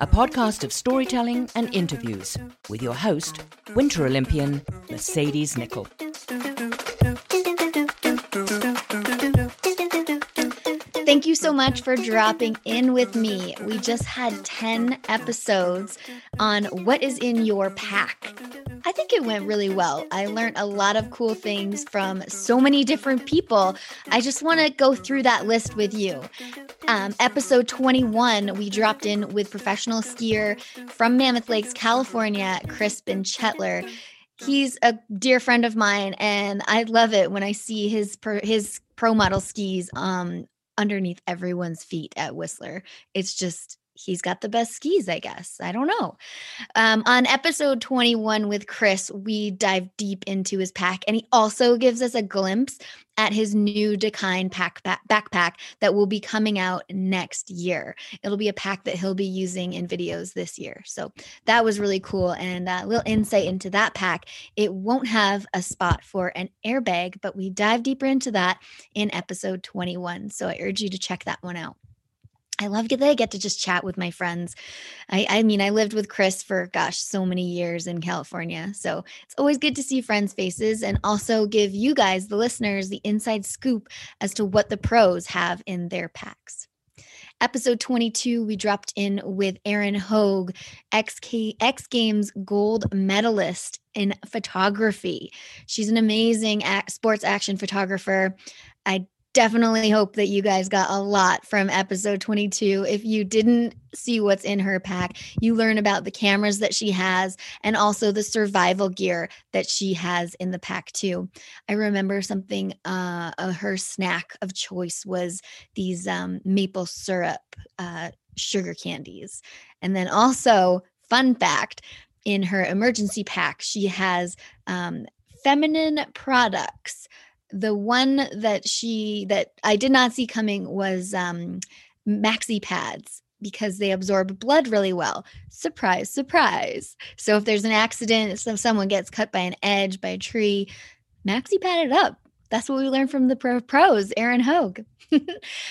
a podcast of storytelling and interviews with your host, Winter Olympian Mercedes Nicoll. Thank you so much for dropping in with me. We just had 10 episodes on what is in your pack. I think it went really well. I learned a lot of cool things from so many different people. I just want to go through that list with you. Um, episode 21, we dropped in with professional skier from Mammoth Lakes, California, Chris Benchetler. He's a dear friend of mine, and I love it when I see his per, his pro model skis um, underneath everyone's feet at Whistler. It's just he's got the best skis, I guess. I don't know. Um, on episode 21 with Chris, we dive deep into his pack, and he also gives us a glimpse at his new Dakine pack backpack that will be coming out next year. It'll be a pack that he'll be using in videos this year. So that was really cool. And a little insight into that pack. It won't have a spot for an airbag, but we dive deeper into that in episode 21. So I urge you to check that one out. I love that I get to just chat with my friends. I, I mean, I lived with Chris for gosh, so many years in California. So it's always good to see friends' faces and also give you guys, the listeners, the inside scoop as to what the pros have in their packs. Episode 22, we dropped in with Erin Hogue, XK, X Games gold medalist in photography. She's an amazing sports action photographer. I definitely hope that you guys got a lot from episode 22. If you didn't see what's in her pack, you learn about the cameras that she has and also the survival gear that she has in the pack too. I remember something uh, uh her snack of choice was these um, maple syrup uh, sugar candies. And then also fun fact in her emergency pack, she has um, feminine products the one that she that I did not see coming was um, maxi pads because they absorb blood really well. Surprise, surprise. So if there's an accident, if someone gets cut by an edge, by a tree, maxi pad it up. That's what we learned from the pro- pros, Erin Hogue.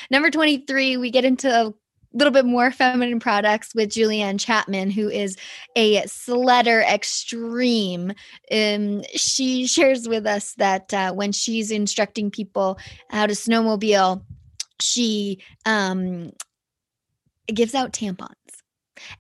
Number 23, we get into little bit more feminine products with Julianne Chapman, who is a sledder extreme. Um, she shares with us that uh, when she's instructing people how to snowmobile, she um, gives out tampons.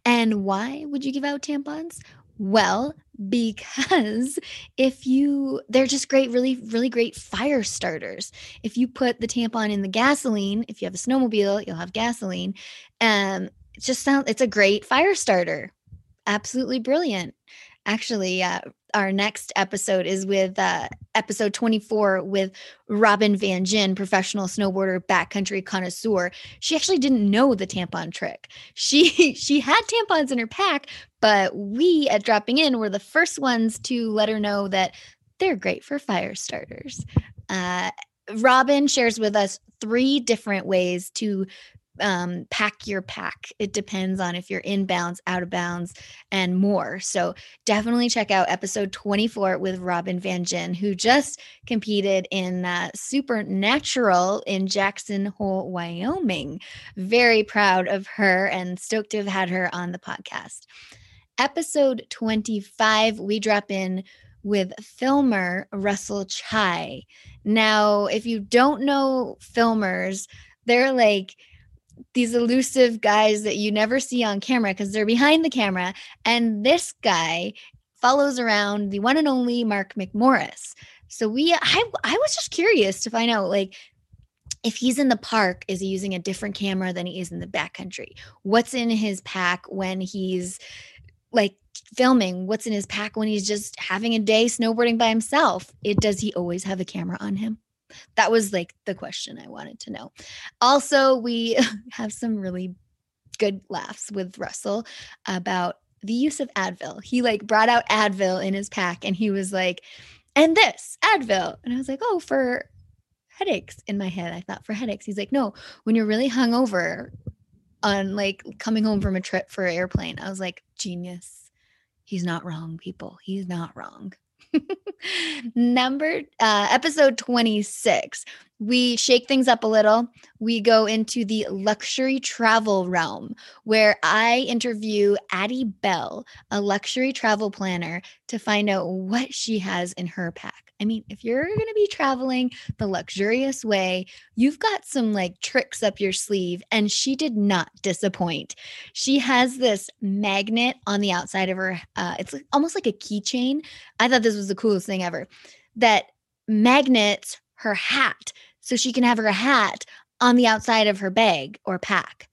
And why would you give out tampons? Well, because if you, they're just great, really, really great fire starters. If you put the tampon in the gasoline, if you have a snowmobile, you'll have gasoline. Um, it just sounds, it's a great fire starter. Absolutely brilliant. Actually, uh, our next episode is with uh, episode 24 with Robin Van Gyn, professional snowboarder, backcountry connoisseur. She actually didn't know the tampon trick. She she had tampons in her pack, but we at dropping in were the first ones to let her know that they're great for fire starters. Uh, Robin shares with us three different ways to um, pack your pack. It depends on if you're in bounds, out of bounds, and more. So definitely check out episode 24 with Robin Van Gyn, who just competed in uh, Supernatural in Jackson Hole, Wyoming. Very proud of her and stoked to have had her on the podcast. Episode 25, we drop in with filmer Russell Chai. Now, if you don't know filmers, they're like these elusive guys that you never see on camera because they're behind the camera. And this guy follows around the one and only Mark McMorris. So we I I was just curious to find out like if he's in the park, is he using a different camera than he is in the backcountry? What's in his pack when he's like filming? What's in his pack when he's just having a day snowboarding by himself? It does he always have a camera on him? That was like the question I wanted to know. Also, we have some really good laughs with Russell about the use of Advil. He like brought out Advil in his pack and he was like, and this Advil. And I was like, oh, for headaches in my head. I thought for headaches. He's like, no, when you're really hungover on like coming home from a trip for an airplane. I was like, genius. He's not wrong, people. He's not wrong. Number uh, episode 26. We shake things up a little. We go into the luxury travel realm where I interview Addie Bell, a luxury travel planner, to find out what she has in her pack. I mean, if you're going to be traveling the luxurious way, you've got some like tricks up your sleeve, and she did not disappoint. She has this magnet on the outside of her, uh, it's almost like a keychain. I thought this was the coolest thing ever that magnets her hat so she can have her hat on the outside of her bag or pack.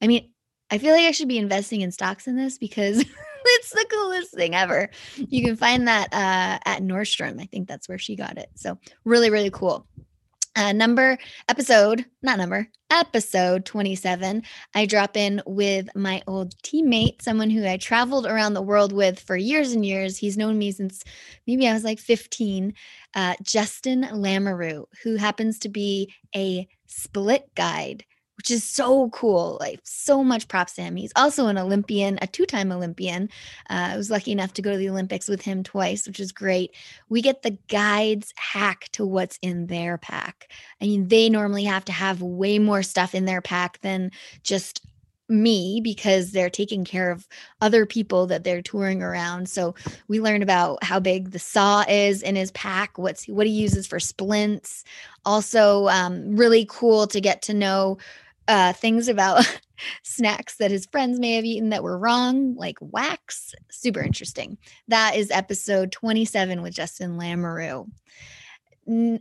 I mean, I feel like I should be investing in stocks in this because it's the coolest thing ever. You can find that uh, at Nordstrom. I think that's where she got it. So really, really cool. Uh, number episode, not number, episode 27. I drop in with my old teammate, someone who I traveled around the world with for years and years. He's known me since maybe I was like 15. Uh, Justin Lamoureux, who happens to be a split guide which is so cool. Like so much props to him. He's also an Olympian, a two-time Olympian. Uh, I was lucky enough to go to the Olympics with him twice, which is great. We get the guides hack to what's in their pack. I mean, they normally have to have way more stuff in their pack than just me because they're taking care of other people that they're touring around. So we learn about how big the saw is in his pack, what's what he uses for splints. Also, um, really cool to get to know uh, things about snacks that his friends may have eaten that were wrong, like wax. Super interesting. That is episode 27 with Justin Lamoureux.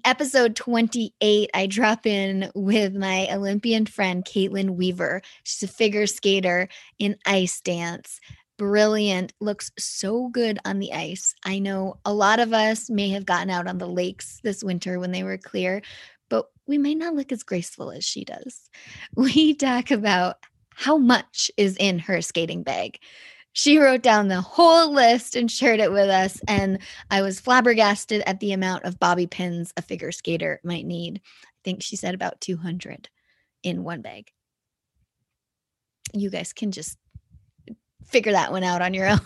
Episode 28, I drop in with my Olympian friend, Kaitlyn Weaver. She's a figure skater in ice dance brilliant, looks so good on the ice. I know a lot of us may have gotten out on the lakes this winter when they were clear, we may not look as graceful as she does. We talk about how much is in her skating bag. She wrote down the whole list and shared it with us. And I was flabbergasted at the amount of bobby pins a figure skater might need. I think she said about 200 in one bag. You guys can just figure that one out on your own.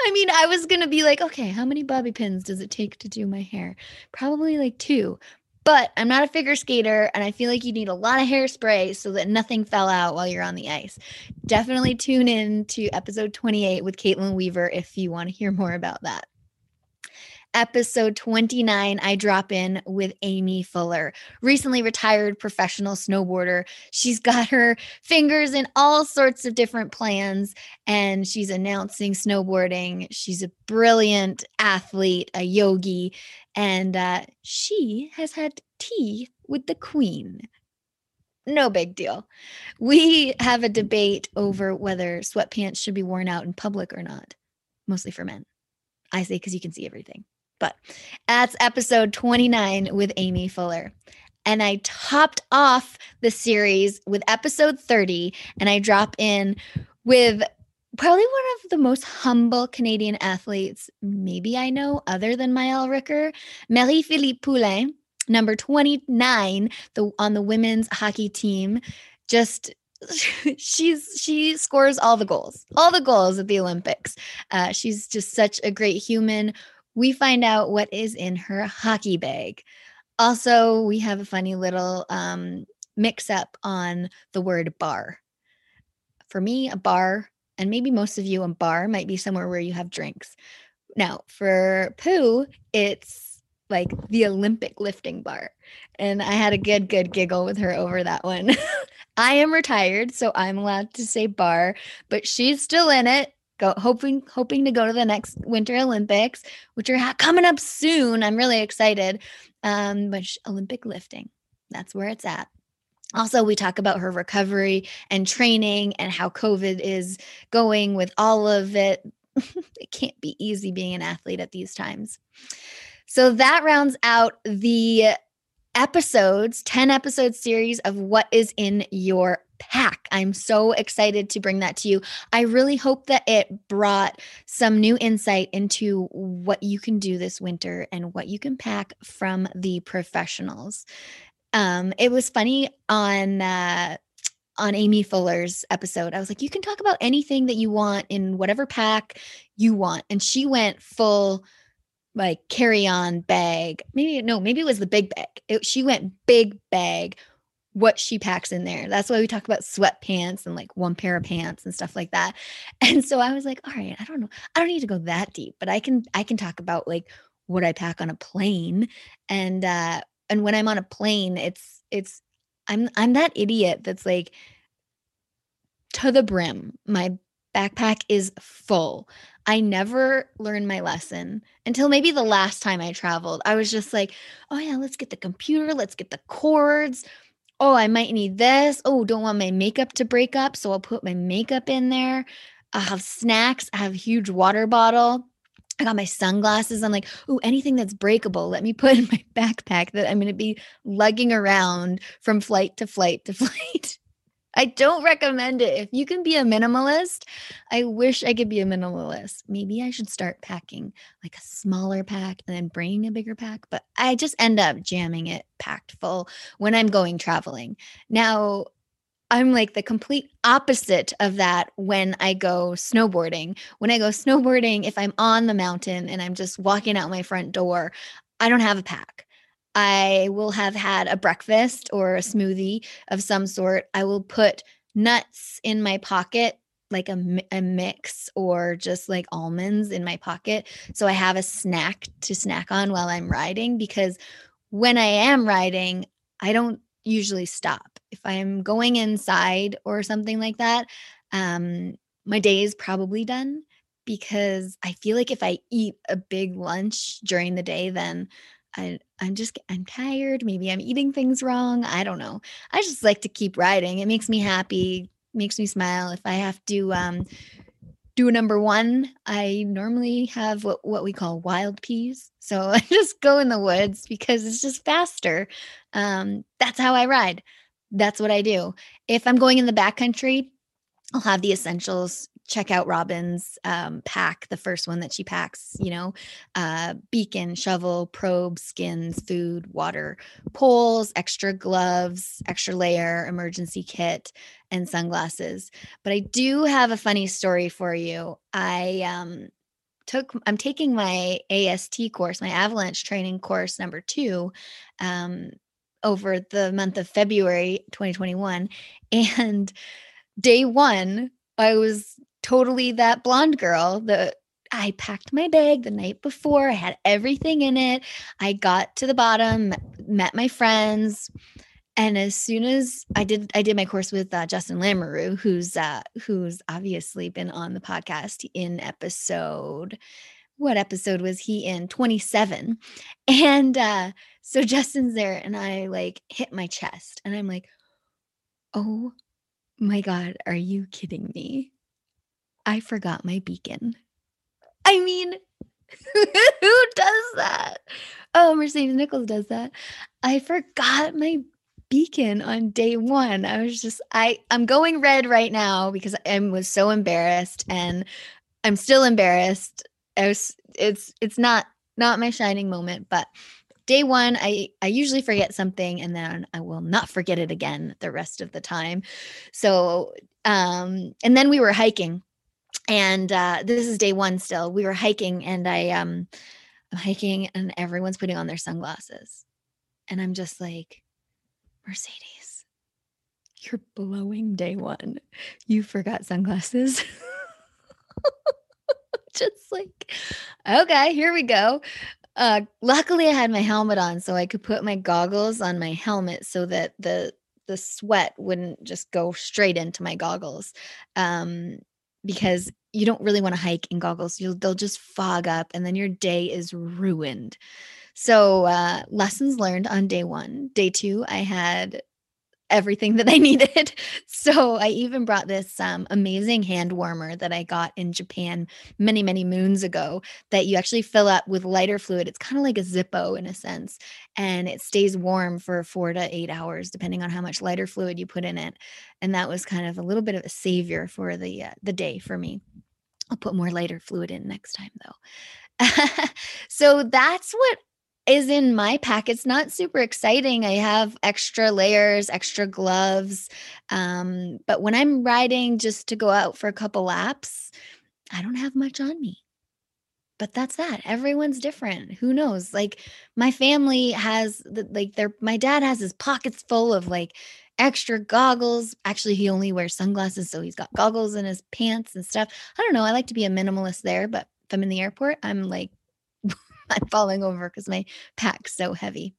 I mean, I was going to be like, okay, how many bobby pins does it take to do my hair? Probably like two. But I'm not a figure skater, and I feel like you need a lot of hairspray so that nothing fell out while you're on the ice. Definitely tune in to episode 28 with Kaitlyn Weaver if you want to hear more about that episode 29, I drop in with Aimee Fuller, recently retired professional snowboarder. She's got her fingers in all sorts of different plans and she's announcing snowboarding. She's a brilliant athlete, a yogi, and uh, she has had tea with the queen. No big deal. We have a debate over whether sweatpants should be worn out in public or not, mostly for men. I say because you can see everything. But that's episode 29 with Aimee Fuller. And I topped off the series with episode 30, and I drop in with probably one of the most humble Canadian athletes, maybe I know, other than Maëlle Ricker, Marie-Philip Poulin, number 29 the, on the women's hockey team. Just she's she scores all the goals all the goals at the olympics uh, she's just such a great human we find out what is in her hockey bag. Also, we have a funny little um, mix up on the word bar. For me, a bar, and maybe most of you, a bar might be somewhere where you have drinks. Now, for Pou, it's like the Olympic lifting bar. And I had a good, good giggle with her over that one. I am retired, so I'm allowed to say bar, but she's still in it go hoping hoping to go to the next winter olympics which are ha- coming up soon. I'm really excited. Um but olympic lifting that's where it's at. Also we talk about her recovery and training and how covid is going with all of it. It can't be easy being an athlete at these times. So that rounds out the episodes, 10 episode series of what is in your pack. I'm so excited to bring that to you. I really hope that it brought some new insight into what you can do this winter and what you can pack from the professionals. Um, it was funny on uh, on Aimee Fuller's episode. I was like, you can talk about anything that you want in whatever pack you want, and she went full like carry on bag. Maybe no, maybe it was the big bag. It, she went big bag. What she packs in there. That's why we talk about sweatpants and like one pair of pants and stuff like that. And so I was like, all right, I don't know. I don't need to go that deep, but I can I can talk about like what I pack on a plane. And uh and when I'm on a plane, it's it's I'm I'm that idiot that's like to the brim. My backpack is full. I never learned my lesson until maybe the last time I traveled. I was just like, oh, yeah, let's get the computer, let's get the cords. Oh, I might need this. Oh, don't want my makeup to break up. So I'll put my makeup in there. I have snacks. I have a huge water bottle. I got my sunglasses. I'm like, oh, anything that's breakable, let me put in my backpack that I'm going to be lugging around from flight to flight to flight. I don't recommend it. If you can be a minimalist, I wish I could be a minimalist. Maybe I should start packing like a smaller pack and then bringing a bigger pack, but I just end up jamming it packed full when I'm going traveling. Now, I'm like the complete opposite of that when I go snowboarding. When I go snowboarding, if I'm on the mountain and I'm just walking out my front door, I don't have a pack. I will have had a breakfast or a smoothie of some sort. I will put nuts in my pocket, like a, a mix or just like almonds in my pocket. So I have a snack to snack on while I'm riding because when I am riding, I don't usually stop. If I'm going inside or something like that, um, my day is probably done because I feel like if I eat a big lunch during the day, then I I'm just I'm tired. Maybe I'm eating things wrong. I don't know. I just like to keep riding. It makes me happy, makes me smile. If I have to um do number one, I normally have what, what we call wild peas. So I just go in the woods because it's just faster. Um, that's how I ride. That's what I do. If I'm going in the backcountry, I'll have the essentials check out Robin's um, pack, the first one that she packs, you know, uh, beacon, shovel, probe, skins, food, water, poles, extra gloves, extra layer, emergency kit, and sunglasses. But I do have a funny story for you. I um, took, I'm taking my AST course, my avalanche training course number two. Um, over the month of February 2021. And day one, I was totally that blonde girl that I packed my bag the night before. I had everything in it. I got to the bottom, met my friends, and as soon as I did, I did my course with uh, Justin Lamoureux, who's uh, who's obviously been on the podcast in episode. What episode was he in? Twenty seven, and uh, so Justin's there, and I like hit my chest, and I'm like, "Oh my god, are you kidding me?" I forgot my beacon. I mean, who does that? Oh, Mercedes Nichols does that. I forgot my beacon on day one. I was just I I'm going red right now because I was so embarrassed and I'm still embarrassed. I was it's it's not not my shining moment, but day one I I usually forget something and then I will not forget it again the rest of the time. So um and then we were hiking and uh, this is day one still. We were hiking, and I um, I'm hiking, and everyone's putting on their sunglasses, and I'm just like, Mercedes, you're blowing day one. You forgot sunglasses. just like, okay, here we go. Uh, luckily, I had my helmet on, so I could put my goggles on my helmet so that the the sweat wouldn't just go straight into my goggles. Um, because you don't really want to hike in goggles. You'll they'll just fog up and then your day is ruined. So uh lessons learned on day 1. Day 2 I had everything that I needed. So I even brought this um, amazing hand warmer that I got in Japan many, many moons ago that you actually fill up with lighter fluid. It's kind of like a Zippo in a sense, and it stays warm for four to eight hours, depending on how much lighter fluid you put in it. And that was kind of a little bit of a savior for the uh, the day for me. I'll put more lighter fluid in next time though. so that's what is in my pack. It's not super exciting. I have extra layers, extra gloves. Um, but when I'm riding just to go out for a couple laps, I don't have much on me. But that's that. Everyone's different. Who knows? Like my family has like their my dad has his pockets full of like extra goggles. Actually, he only wears sunglasses, so he's got goggles in his pants and stuff. I don't know. I like to be a minimalist there, but if I'm in the airport, I'm like I'm falling over because my pack's so heavy.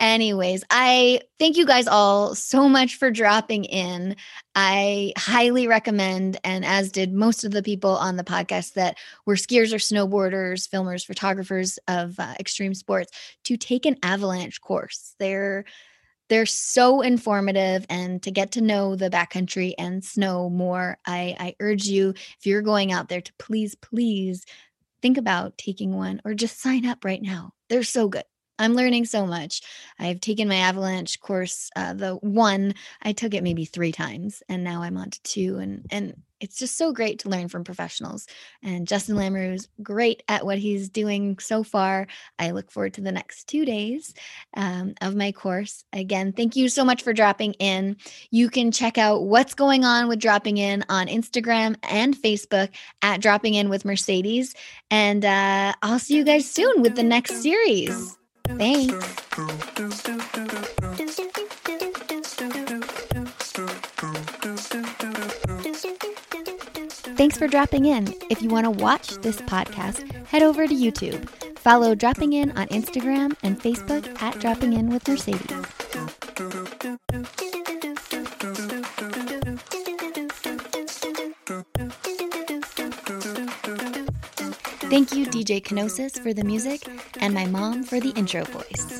Anyways, I thank you guys all so much for dropping in. I highly recommend, and as did most of the people on the podcast that were skiers or snowboarders, filmers, photographers of uh, extreme sports, to take an avalanche course. They're they're so informative and to get to know the backcountry and snow more I, I urge you if you're going out there to please please think about taking one or just sign up right now. They're so good. I'm learning so much. I've taken my avalanche course, uh, the one I took it maybe three times, and now I'm on to two, and and it's just so great to learn from professionals. And Justin Lamoureux is great at what he's doing so far. I look forward to the next two days um, of my course. Again, thank you so much for dropping in. You can check out what's going on with dropping in on Instagram and Facebook at Dropping In with Mercedes. And uh, I'll see you guys soon with the next series. Thanks. Thanks for dropping in. If you want to watch this podcast, head over to YouTube. Follow Dropping In on Instagram and Facebook at Dropping In with Mercedes. Thank you, DJ Kenosis, for the music, and my mom for the intro voice.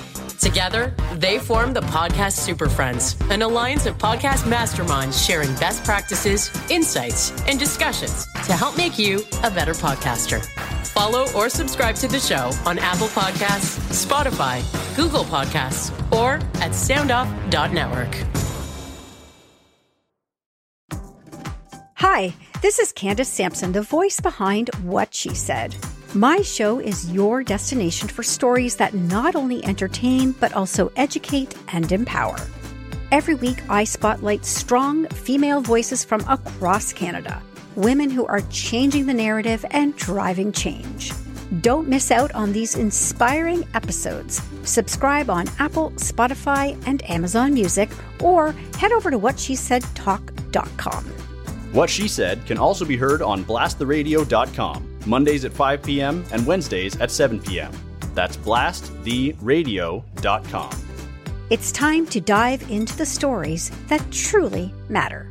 Together, they form the Podcast Super Friends, an alliance of podcast masterminds sharing best practices, insights, and discussions to help make you a better podcaster. Follow or subscribe to the show on Apple Podcasts, Spotify, Google Podcasts, or at soundoff.network. Hi, this is Candace Sampson, the voice behind What She Said. My show is your destination for stories that not only entertain, but also educate and empower. Every week, I spotlight strong female voices from across Canada, women who are changing the narrative and driving change. Don't miss out on these inspiring episodes. Subscribe on Apple, Spotify, and Amazon Music, or head over to whatshesaidtalk.com. What She Said can also be heard on blasttheradio.com, Mondays at 5 p.m. and Wednesdays at 7 p.m. That's blasttheradio.com. It's time to dive into the stories that truly matter.